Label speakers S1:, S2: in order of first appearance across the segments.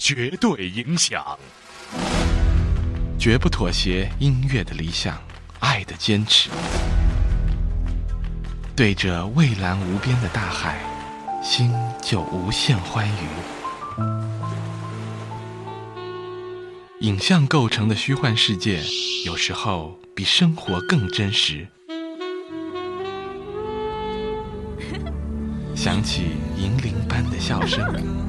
S1: 绝对影响，
S2: 绝不妥协。音乐的理想，爱的坚持。对着蔚蓝无边的大海，心就无限欢愉。影像构成的虚幻世界，有时候比生活更真实。响起银铃般的笑声，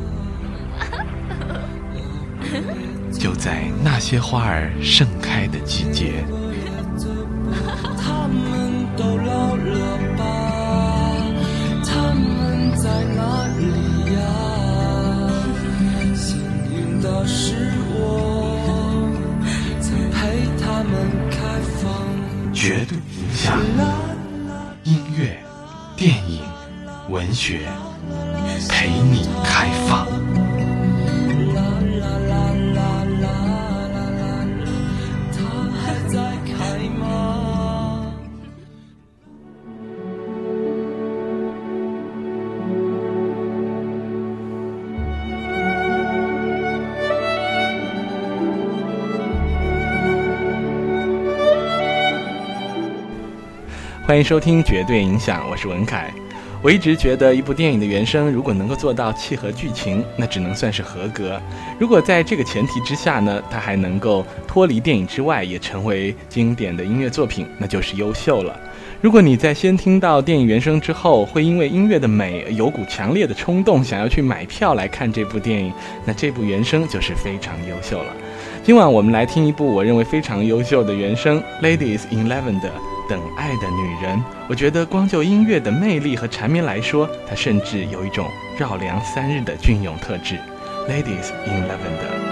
S2: 就在那些花儿盛开的季节。
S3: 他们都老了吧？他们在哪里呀？幸运的是我，曾陪他们开放。
S2: 绝对影响音乐、电影。文学
S4: 欢迎收听《绝对影响》，我是文凯。我一直觉得，一部电影的原声如果能够做到契合剧情，那只能算是合格。如果在这个前提之下呢，它还能够脱离电影之外，也成为经典的音乐作品，那就是优秀了。如果你在先听到电影原声之后，会因为音乐的美有股强烈的冲动，想要去买票来看这部电影，那这部原声就是非常优秀了。今晚我们来听一部我认为非常优秀的原声，《Ladies in Lavender》。等爱的女人，我觉得光就音乐的魅力和缠绵来说，它甚至有一种绕梁三日的隽永特质。Ladies in Lavender。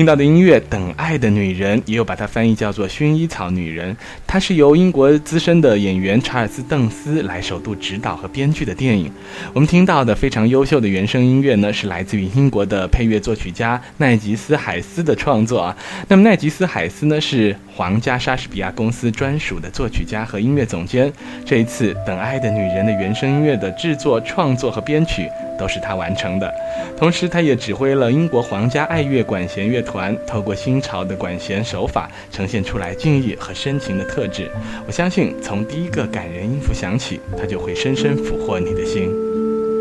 S4: 听到的音乐《等爱的女人》，也有把它翻译叫做《薰衣草女人》。它是由英国资深的演员查尔斯·邓斯来首度执导和编剧的电影。我们听到的非常优秀的原声音乐呢，是来自于英国的配乐作曲家奈吉斯·海斯的创作啊。那么奈吉斯·海斯呢，是皇家莎士比亚公司专属的作曲家和音乐总监。这一次《等爱的女人》的原声音乐的制作、创作和编曲都是他完成的。同时，他也指挥了英国皇家爱乐管弦乐团，透过新潮的管弦手法，呈现出来敬意和深情的特质。我相信，从第一个感人音符响起，它就会深深俘获你的心。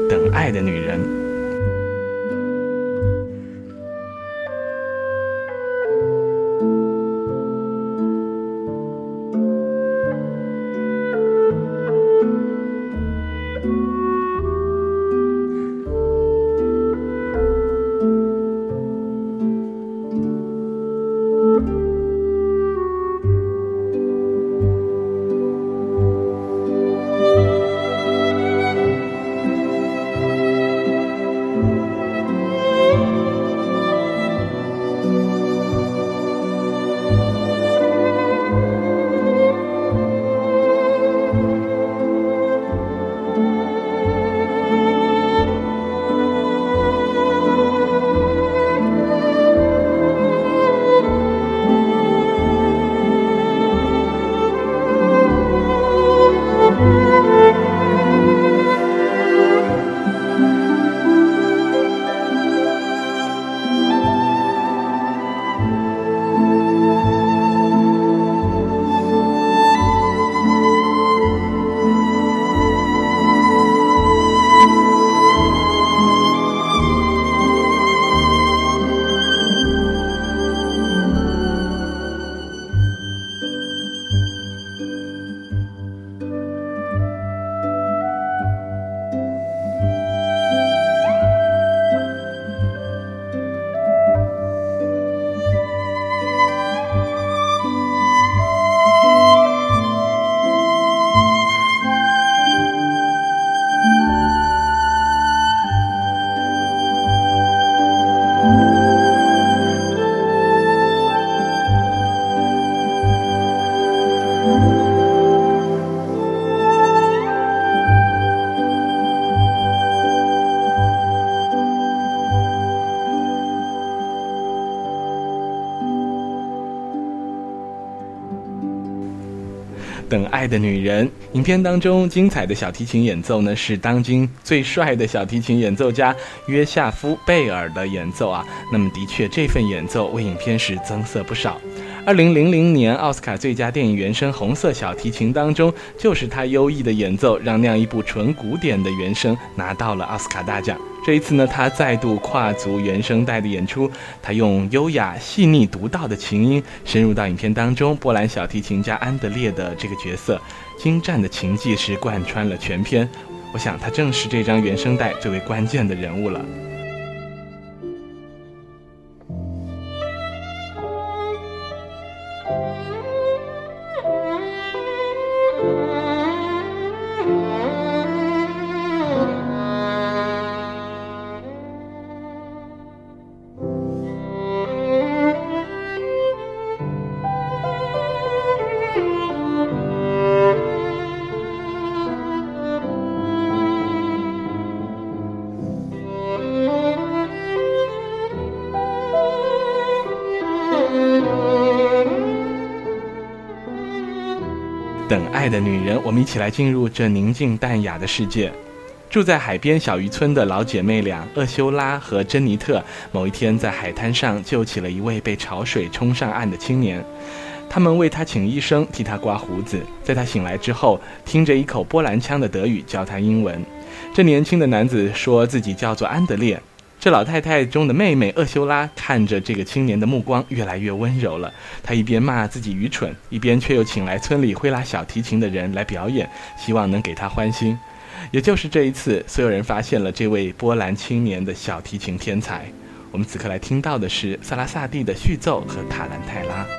S4: 等爱的女人。爱的女人，影片当中精彩的小提琴演奏呢，是当今最帅的小提琴演奏家约夏夫·贝尔的演奏啊。那么，的确，这份演奏为影片是增色不少。二零零零年奥斯卡最佳电影原声红色小提琴当中，就是他优异的演奏，让那样一部纯古典的原声拿到了奥斯卡大奖。这一次呢，他再度跨足原声带的演出，他用优雅、细腻、独到的琴音深入到影片当中。波兰小提琴家安德烈的这个角色，精湛的琴技是贯穿了全片。我想，他正是这张原声带最为关键的人物了。的女人，我们一起来进入这宁静淡雅的世界。住在海边小渔村的老姐妹俩厄修拉和珍妮特，某一天在海滩上救起了一位被潮水冲上岸的青年。他们为他请医生，替他刮胡子，在他醒来之后，听着一口波兰腔的德语教他英文。这年轻的男子说自己叫做安德烈。这老太太中的妹妹厄修拉看着这个青年的目光越来越温柔了。她一边骂自己愚蠢，一边却又请来村里会拉小提琴的人来表演，希望能给她欢心。也就是这一次，所有人发现了这位波兰青年的小提琴天才。我们此刻来听到的是萨拉萨蒂的序奏和塔兰泰拉。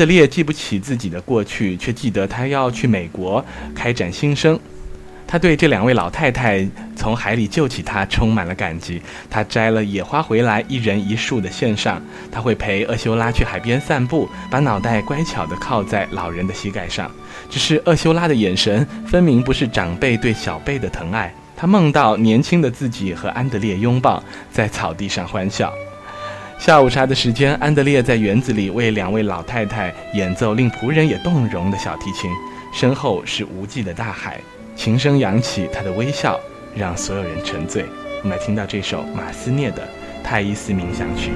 S4: 德烈记不起自己的过去，却记得他要去美国开展新生。他对这两位老太太从海里救起他充满了感激。他摘了野花回来，一人一束的献上。他会陪厄修拉去海边散步，把脑袋乖巧地靠在老人的膝盖上。只是厄修拉的眼神分明不是长辈对小辈的疼爱。他梦到年轻的自己和安德烈拥抱，在草地上欢笑。下午茶的时间，安德烈在园子里为两位老太太演奏令仆人也动容的小提琴，身后是无际的大海，琴声扬起，他的微笑让所有人沉醉。我们来听到这首马斯涅的《泰伊斯冥想曲》。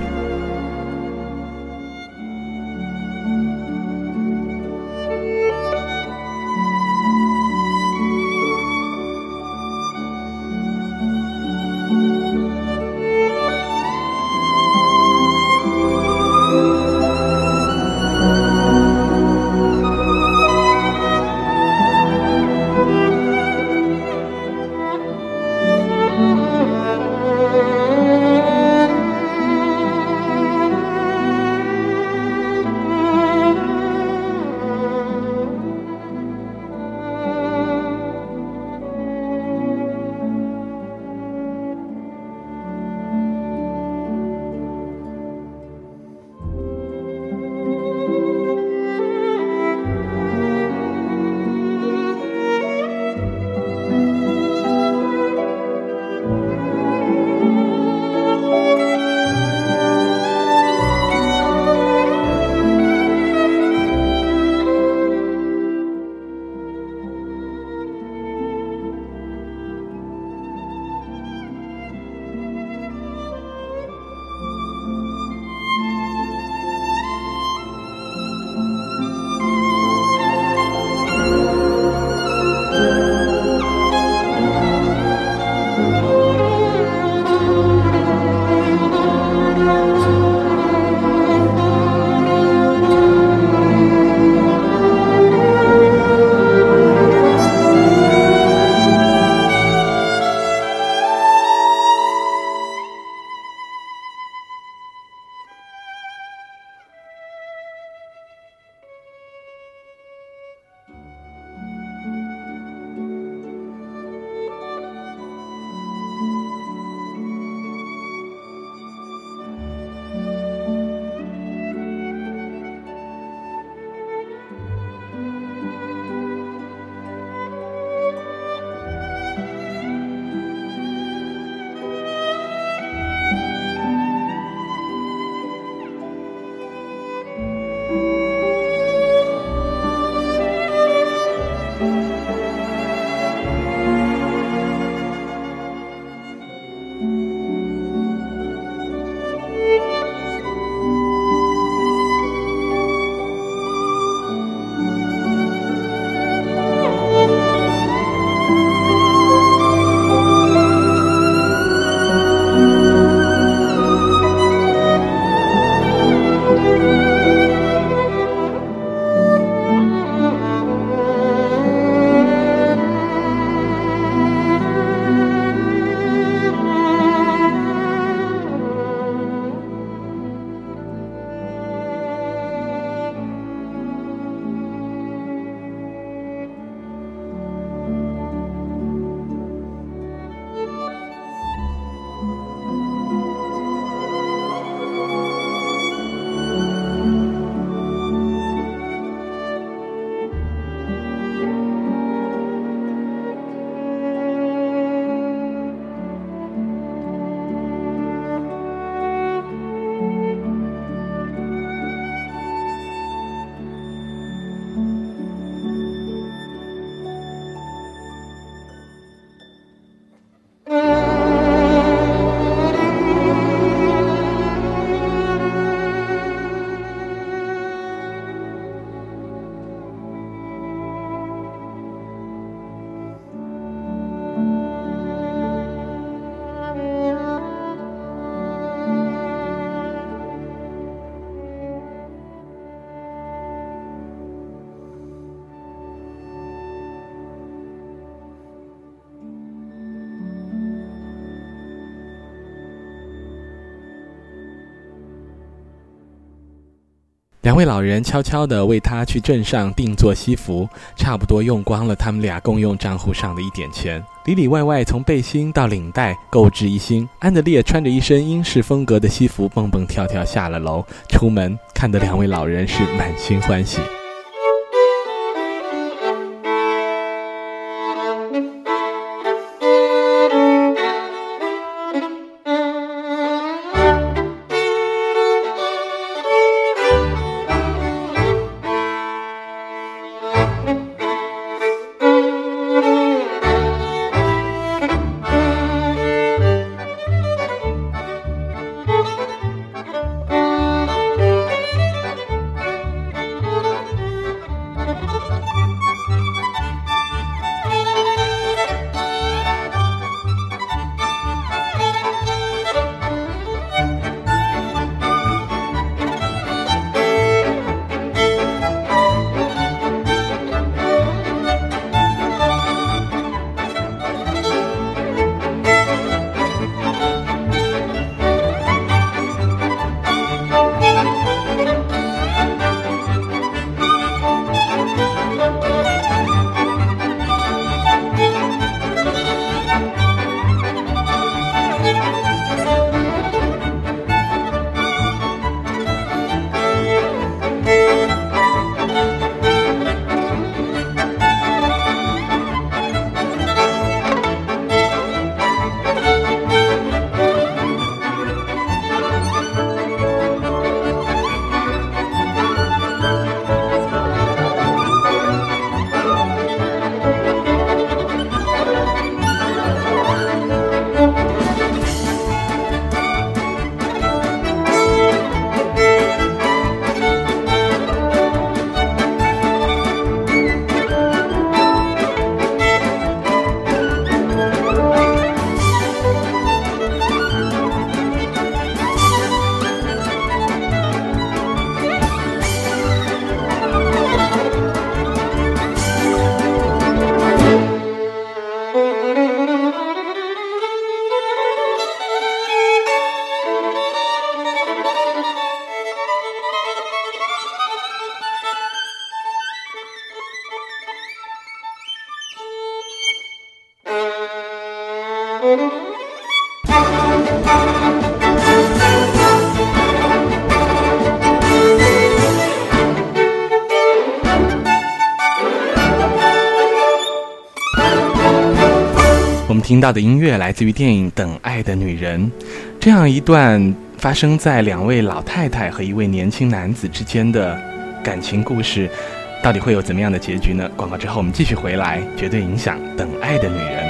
S4: 两位老人悄悄地为他去镇上定做西服，差不多用光了他们俩共用账户上的一点钱，里里外外从背心到领带购置一新。安德烈穿着一身英式风格的西服，蹦蹦跳跳下了楼，出门看得两位老人是满心欢喜。到的音乐来自于电影《等爱的女人》，这样一段发生在两位老太太和一位年轻男子之间的感情故事，到底会有怎么样的结局呢？广告之后我们继续回来，绝对影响《等爱的女人》。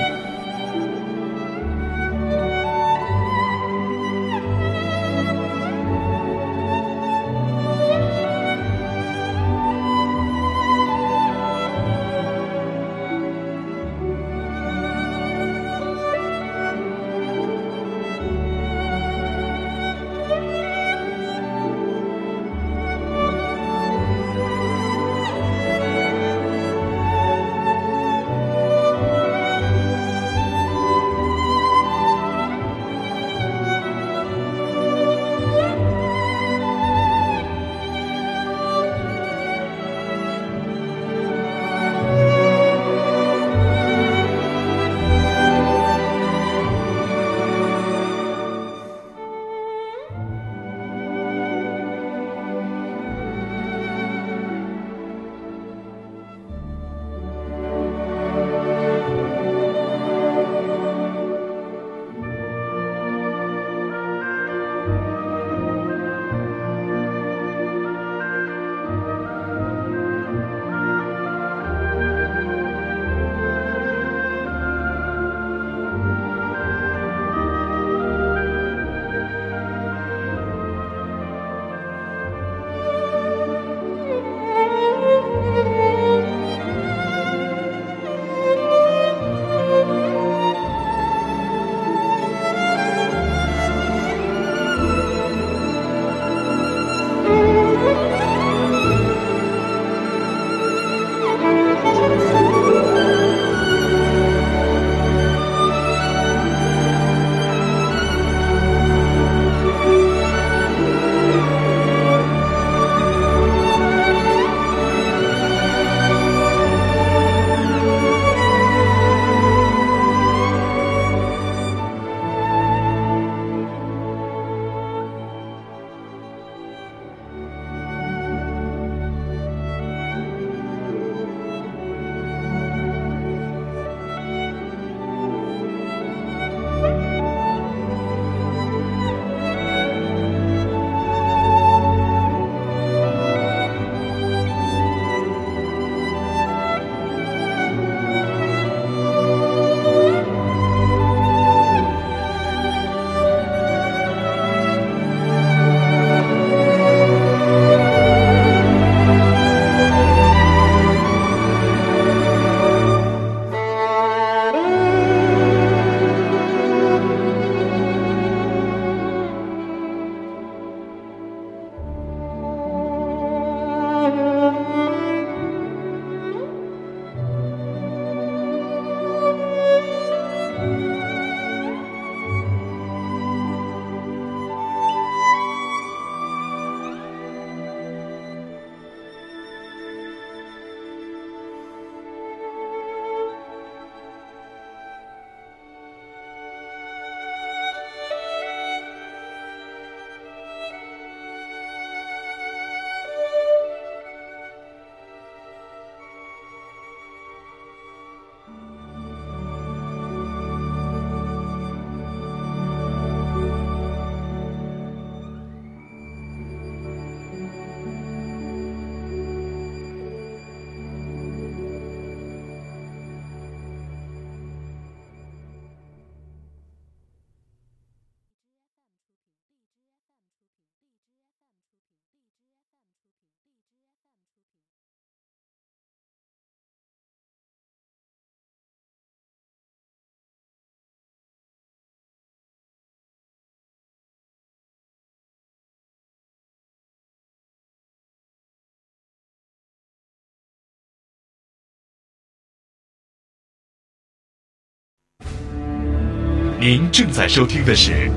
S2: 您正在收听的是《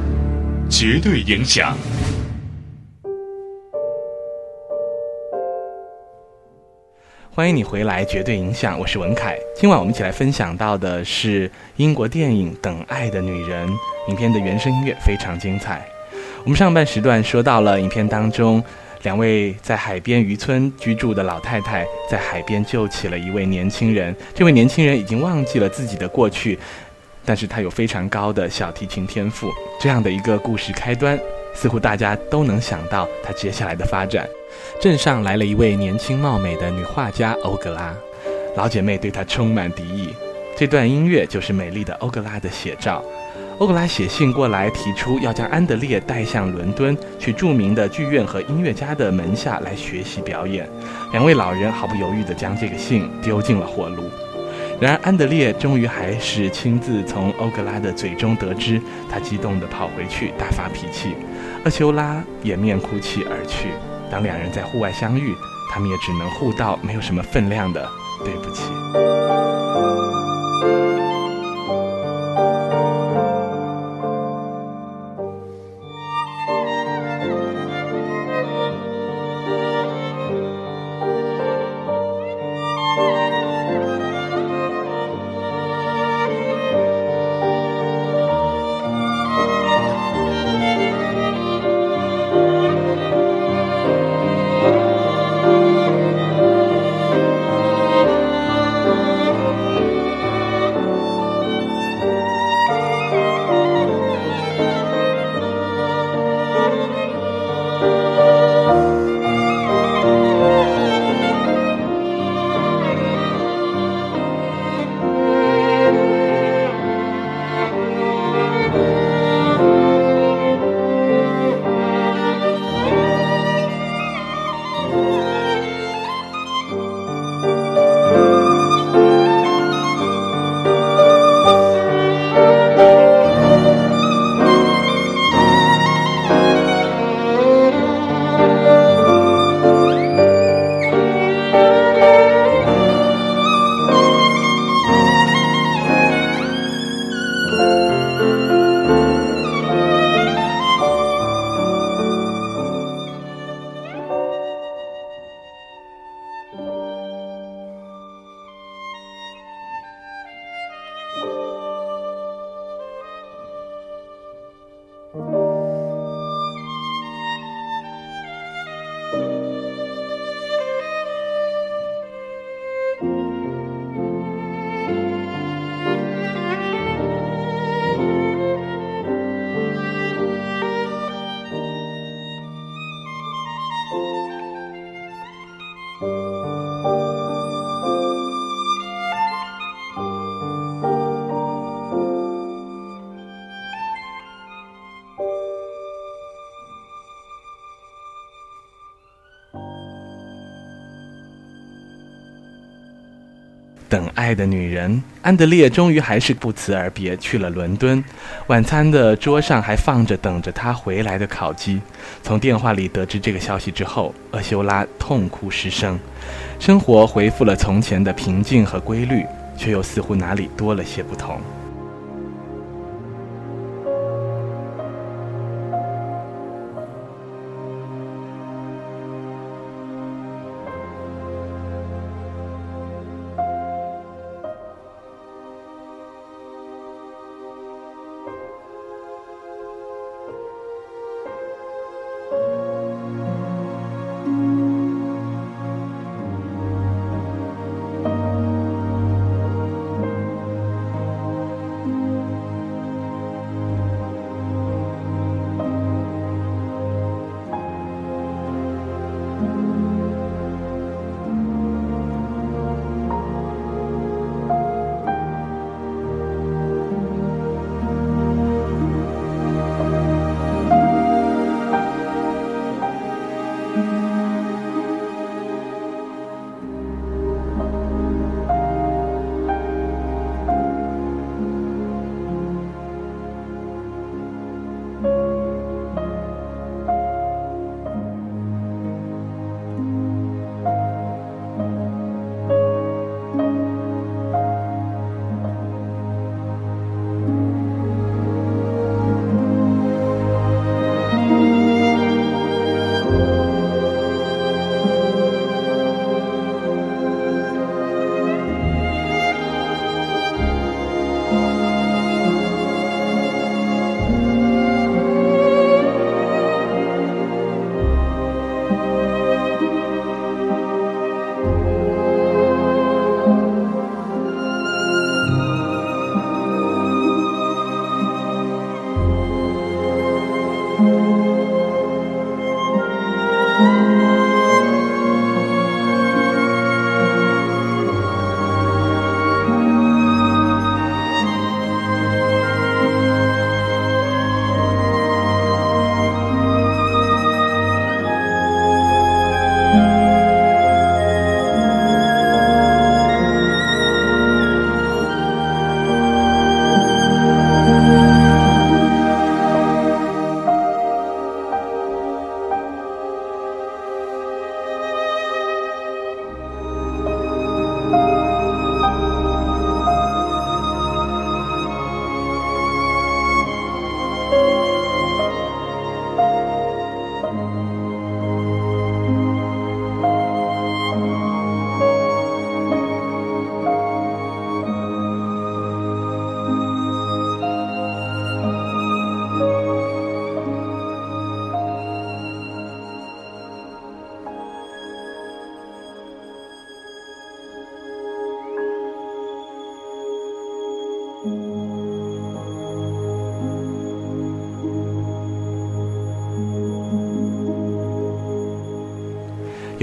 S2: 绝对影响》。
S4: 欢迎你回来，《绝对影响》，我是文凯。今晚我们一起来分享到的是英国电影《等爱的女人》影片的原声音乐非常精彩。我们上半时段说到了影片当中，两位在海边渔村居住的老太太在海边救起了一位年轻人。这位年轻人已经忘记了自己的过去，但是他有非常高的小提琴天赋。这样的一个故事开端，似乎大家都能想到他接下来的发展。镇上来了一位年轻貌美的女画家欧格拉，老姐妹对她充满敌意。这段音乐就是美丽的欧格拉的写照。欧格拉写信过来，提出要将安德烈带向伦敦，去著名的剧院和音乐家的门下来学习表演。两位老人毫不犹豫地将这个信丢进了火炉。然而安德烈终于还是亲自从欧格拉的嘴中得知，他激动地跑回去大发脾气，厄修拉掩面哭泣而去。当两人在户外相遇，他们也只能互道没有什么分量的对不起。等爱的女人，安德烈终于还是不辞而别去了伦敦。晚餐的桌上还放着等着他回来的烤鸡。从电话里得知这个消息之后，厄修拉痛哭失声。生活恢复了从前的平静和规律，却又似乎哪里多了些不同。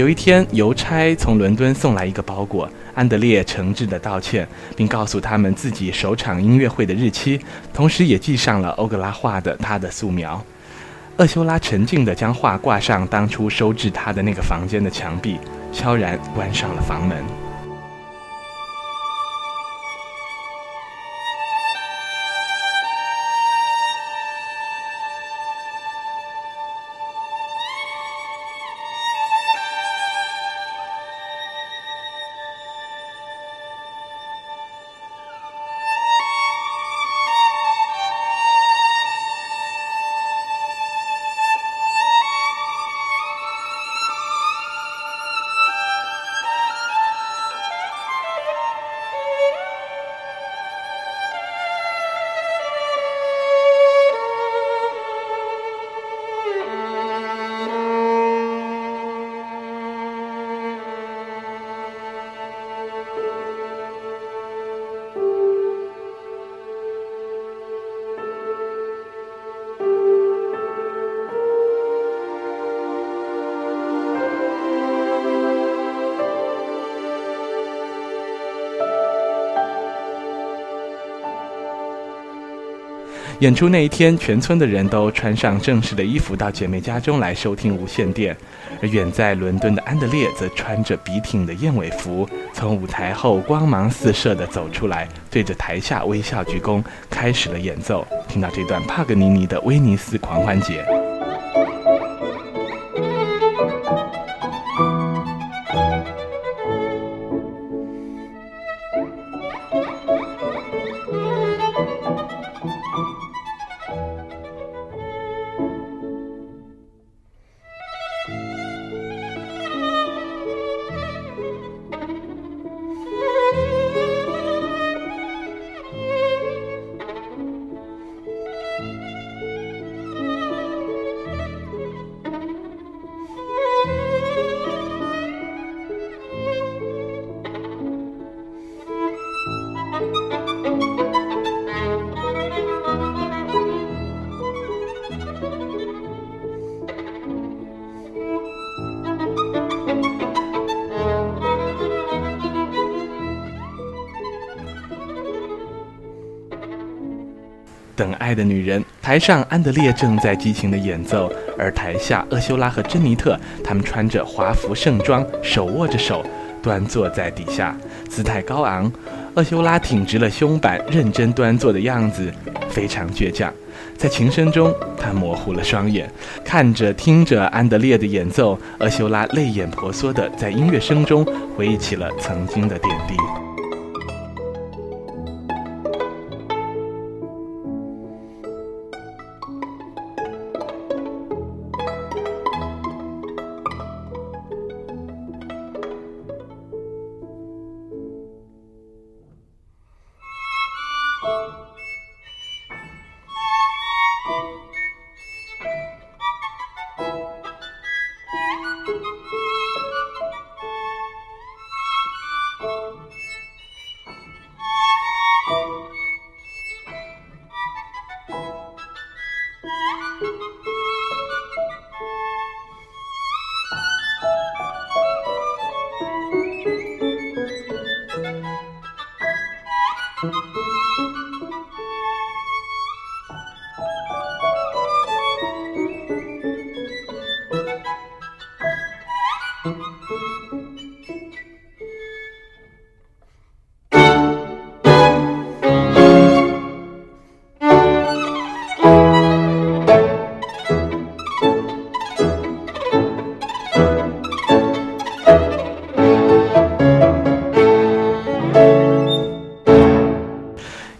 S4: 有一天，邮差从伦敦送来一个包裹，安德烈诚挚地道歉，并告诉他们自己首场音乐会的日期，同时也记上了欧格拉画的他的素描。厄修拉沉静地将画挂上当初收治他的那个房间的墙壁，悄然关上了房门。演出那一天，全村的人都穿上正式的衣服到姐妹家中来收听无线电，而远在伦敦的安德烈则穿着笔挺的燕尾服，从舞台后光芒四射地走出来，对着台下微笑鞠躬，开始了演奏。听到这段帕格尼尼的《威尼斯狂欢节》。等爱的女人，台上安德烈正在激情的演奏，而台下厄修拉和珍妮特，他们穿着华服盛装，手握着手，端坐在底下，姿态高昂。厄修拉挺直了胸板，认真端坐的样子非常倔强。在琴声中，他模糊了双眼，看着听着安德烈的演奏，厄修拉泪眼婆娑的在音乐声中回忆起了曾经的点滴。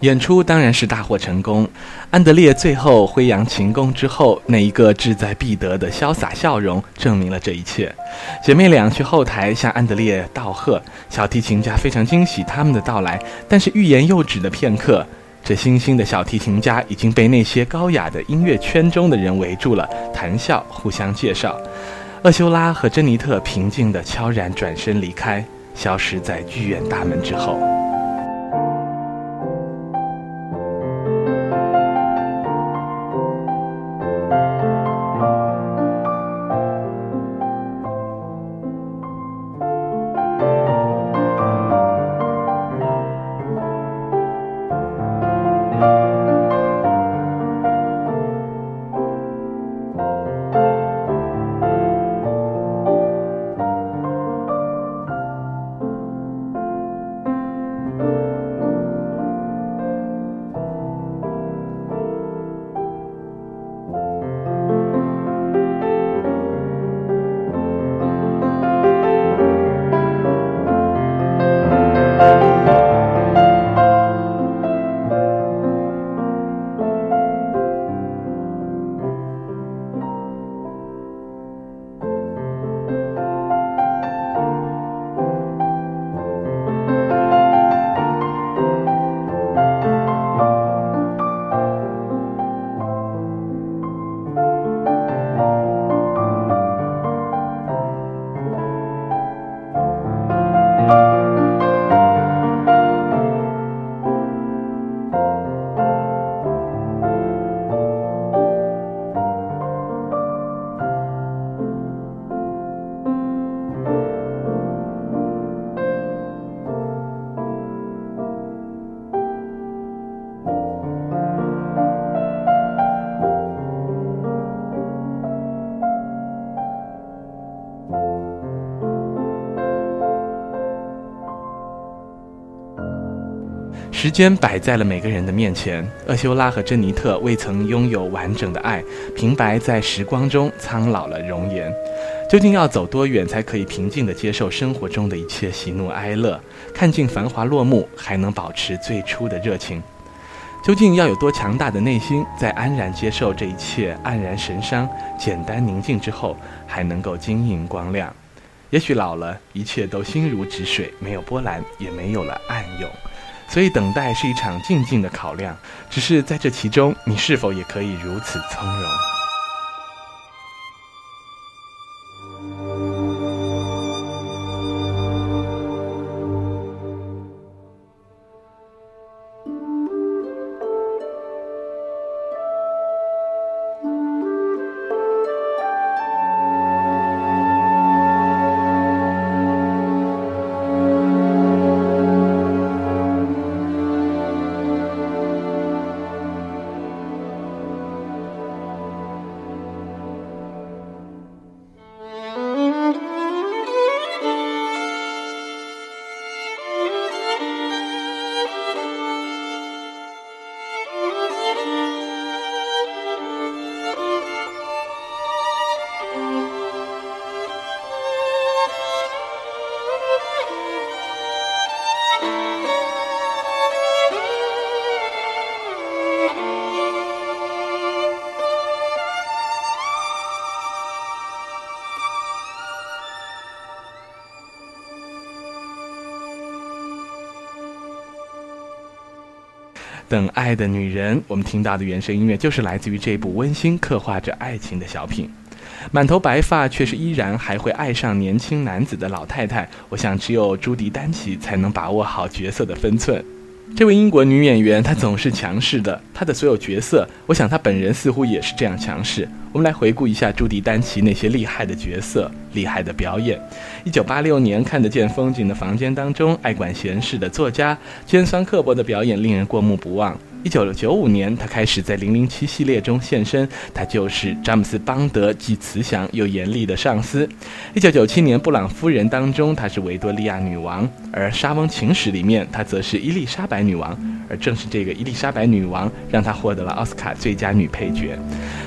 S4: 演出当然是大获成功。安德烈最后挥扬琴弓之后，那一个志在必得的潇洒笑容，证明了这一切。姐妹俩去后台向安德烈道贺，小提琴家非常惊喜他们的到来。但是欲言又止的片刻，这新兴的小提琴家已经被那些高雅的音乐圈中的人围住了，谈笑，互相介绍。厄修拉和珍妮特平静地悄然转身离开，消失在剧院大门之后。时间摆在了每个人的面前，厄修拉和珍妮特未曾拥有完整的爱，平白在时光中苍老了容颜。究竟要走多远才可以平静地接受生活中的一切喜怒哀乐，看尽繁华落幕，还能保持最初的热情？究竟要有多强大的内心，在安然接受这一切黯然神伤、简单宁静之后，还能够晶莹光亮？也许老了，一切都心如止水，没有波澜，也没有了暗涌。所以，等待是一场静静的考量。只是在这其中，你是否也可以如此从容？等爱的女人，我们听到的原声音乐就是来自于这部温馨刻画着爱情的小品。满头白发却是依然还会爱上年轻男子的老太太，我想只有朱迪丹奇才能把握好角色的分寸。这位英国女演员，她总是强势的。她的所有角色，我想她本人似乎也是这样强势。我们来回顾一下朱迪丹奇那些厉害的角色、厉害的表演。一九八六年，看得见风景的房间当中，爱管闲事的作家，尖酸刻薄的表演令人过目不忘。一九九五年，他开始在《零零七》系列中现身，他就是詹姆斯·邦德，既慈祥又严厉的上司。一九九七年，《布朗夫人》当中，她是维多利亚女王，而《莎翁情史》里面，她则是伊丽莎白女王。而正是这个伊丽莎白女王，让她获得了奥斯卡最佳女配角。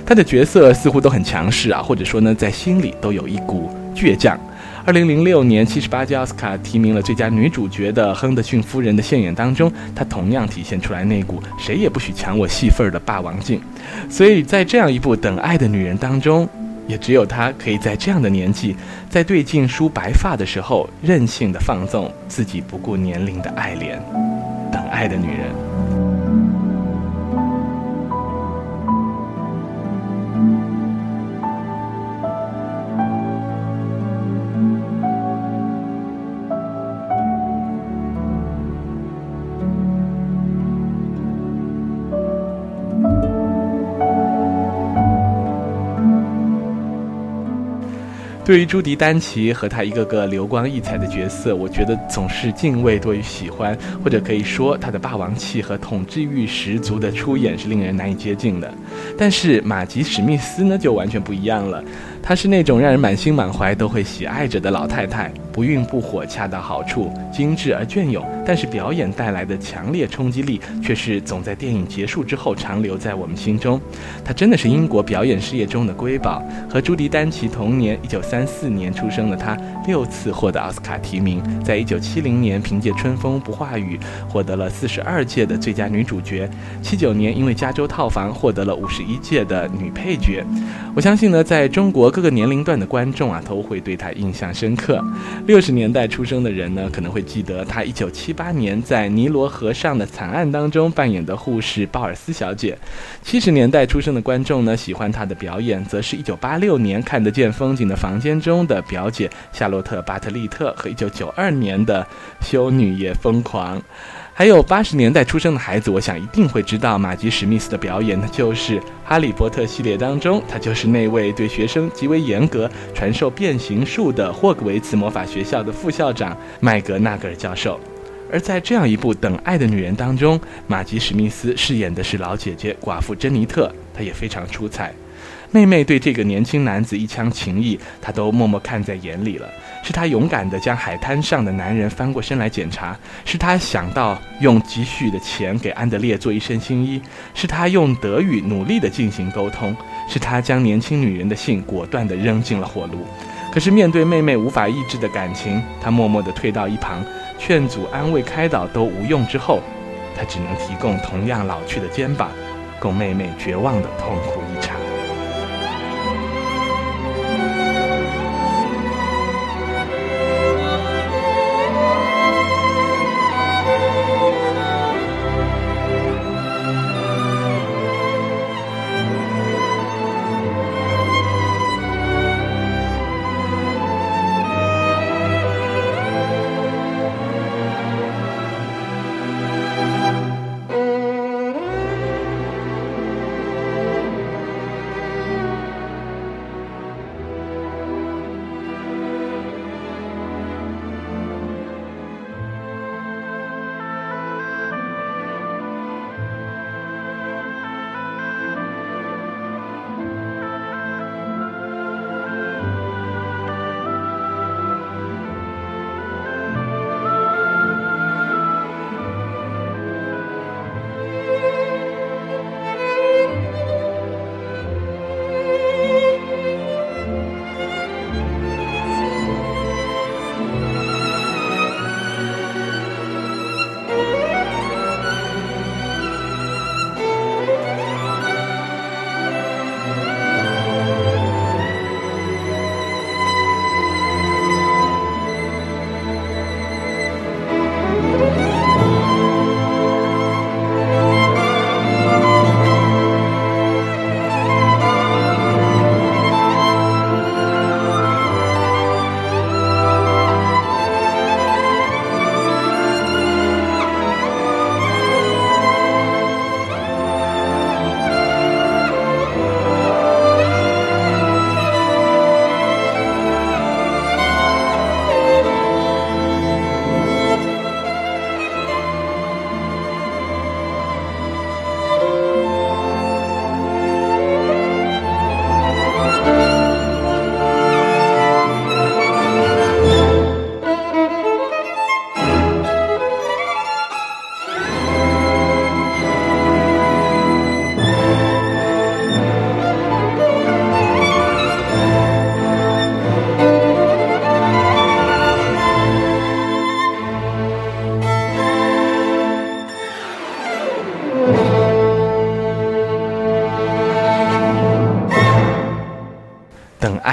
S4: 她的角色似乎都很强势啊，或者说呢，在心里都有一股倔强。二零零六年，七十八届奥斯卡提名了最佳女主角的亨德逊夫人的现演当中，她同样体现出来那股谁也不许抢我戏份儿的霸王劲。所以在这样一部《等爱的女人》当中，也只有她可以在这样的年纪，在对镜梳白发的时候，任性的放纵自己不顾年龄的爱恋。等爱的女人。对于朱迪丹奇和他一个个流光溢彩的角色，我觉得总是敬畏多于喜欢，或者可以说他的霸王气和统治欲十足的出演是令人难以接近的。但是马吉史密斯呢，就完全不一样了。她是那种让人满心满怀都会喜爱着的老太太，不愠不火，恰到好处，精致而隽永。但是表演带来的强烈冲击力，却是总在电影结束之后长留在我们心中。她真的是英国表演事业中的瑰宝。和朱迪丹奇同年，一九三四年出生的她，六次获得奥斯卡提名。在一九七零年，凭借《春风不化雨》获得了四十二届的最佳女主角。七九年，因为《加州套房》获得了五十一届的女配角。我相信呢，在中国。各个年龄段的观众啊，都会对他印象深刻。六十年代出生的人呢，可能会记得他一九七八年在尼罗河上的惨案当中扮演的护士鲍尔斯小姐。七十年代出生的观众呢，喜欢他的表演，则是一九八六年看得见风景的房间中的表姐夏洛特·巴特利特和一九九二年的修女也疯狂。还有八十年代出生的孩子，我想一定会知道马吉史密斯的表演，那就是《哈利波特》系列当中，他就是那位对学生极为严格、传授变形术的霍格维茨魔法学校的副校长麦格纳格尔教授。而在这样一部《等爱的女人》当中，马吉史密斯饰演的是老姐姐寡妇珍妮特，她也非常出彩。妹妹对这个年轻男子一腔情意，她都默默看在眼里了。是他勇敢地将海滩上的男人翻过身来检查，是他想到用积蓄的钱给安德烈做一身新衣，是他用德语努力地进行沟通，是他将年轻女人的信果断地扔进了火炉。可是面对妹妹无法抑制的感情，他默默地退到一旁，劝阻、安慰、开导都无用之后，他只能提供同样老去的肩膀，供妹妹绝望地痛哭一场。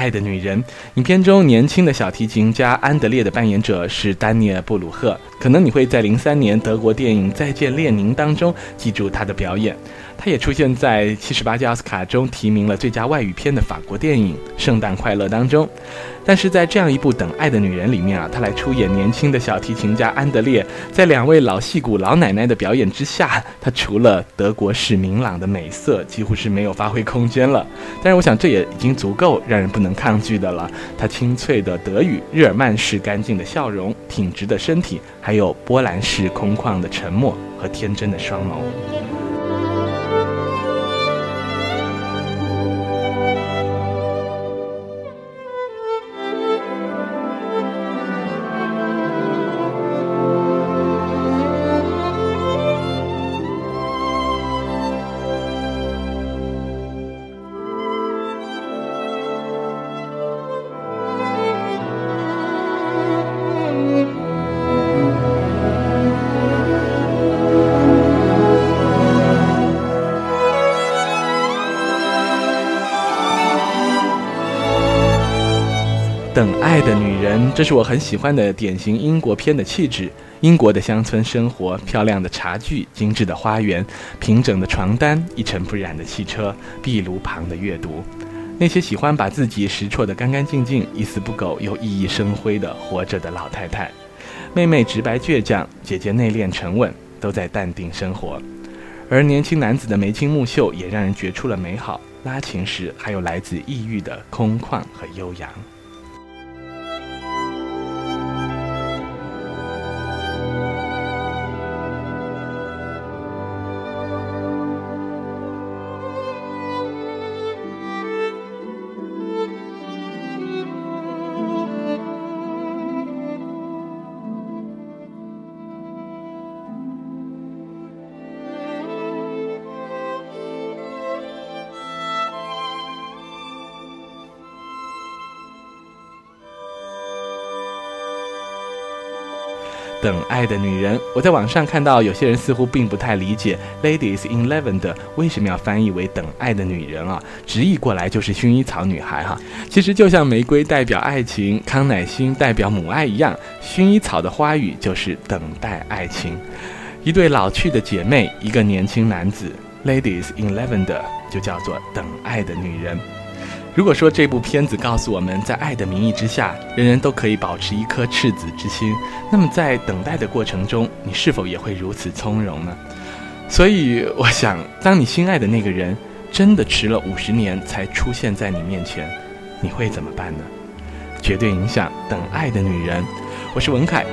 S4: 爱的女人，影片中年轻的小提琴家安德烈的扮演者是丹尼尔·布鲁赫。可能你会在零三年德国电影《再见列宁》当中记住他的表演。他也出现在七十八届奥斯卡中提名了最佳外语片的法国电影《圣诞快乐》当中。但是在这样一部《等爱的女人》里面啊，他来出演年轻的小提琴家安德烈。在两位老戏骨老奶奶的表演之下，他除了德国式明朗的美色，几乎是没有发挥空间了。但是我想这也已经足够让人不能抗拒的了。他清脆的德语、日耳曼式干净的笑容、挺直的身体，还有波兰式空旷的沉默和天真的双眸。这是我很喜欢的典型英国片的气质。英国的乡村生活，漂亮的茶具，精致的花园，平整的床单，一尘不染的汽车，壁炉旁的阅读。那些喜欢把自己拾掇得干干净净，一丝不苟又熠熠生辉的活着的老太太。妹妹直白倔强，姐姐内敛沉稳，都在淡定生活。而年轻男子的眉清目秀，也让人觉出了美好。拉琴时，还有来自异域的空旷和悠扬。等爱的女人。我在网上看到有些人似乎并不太理解《Ladies in Lavender》为什么要翻译为“等爱的女人”啊，直译过来就是“薰衣草女孩”哈。其实就像玫瑰代表爱情，康乃馨代表母爱一样，薰衣草的花语就是等待爱情。一对老去的姐妹，一个年轻男子，《Ladies in Lavender》就叫做等爱的女人。如果说这部片子告诉我们在爱的名义之下，人人都可以保持一颗赤子之心，那么在等待的过程中，你是否也会如此从容呢？所以，我想，当你心爱的那个人真的迟了五十年才出现在你面前，你会怎么办呢？绝对影响等爱的女人，我是文凯。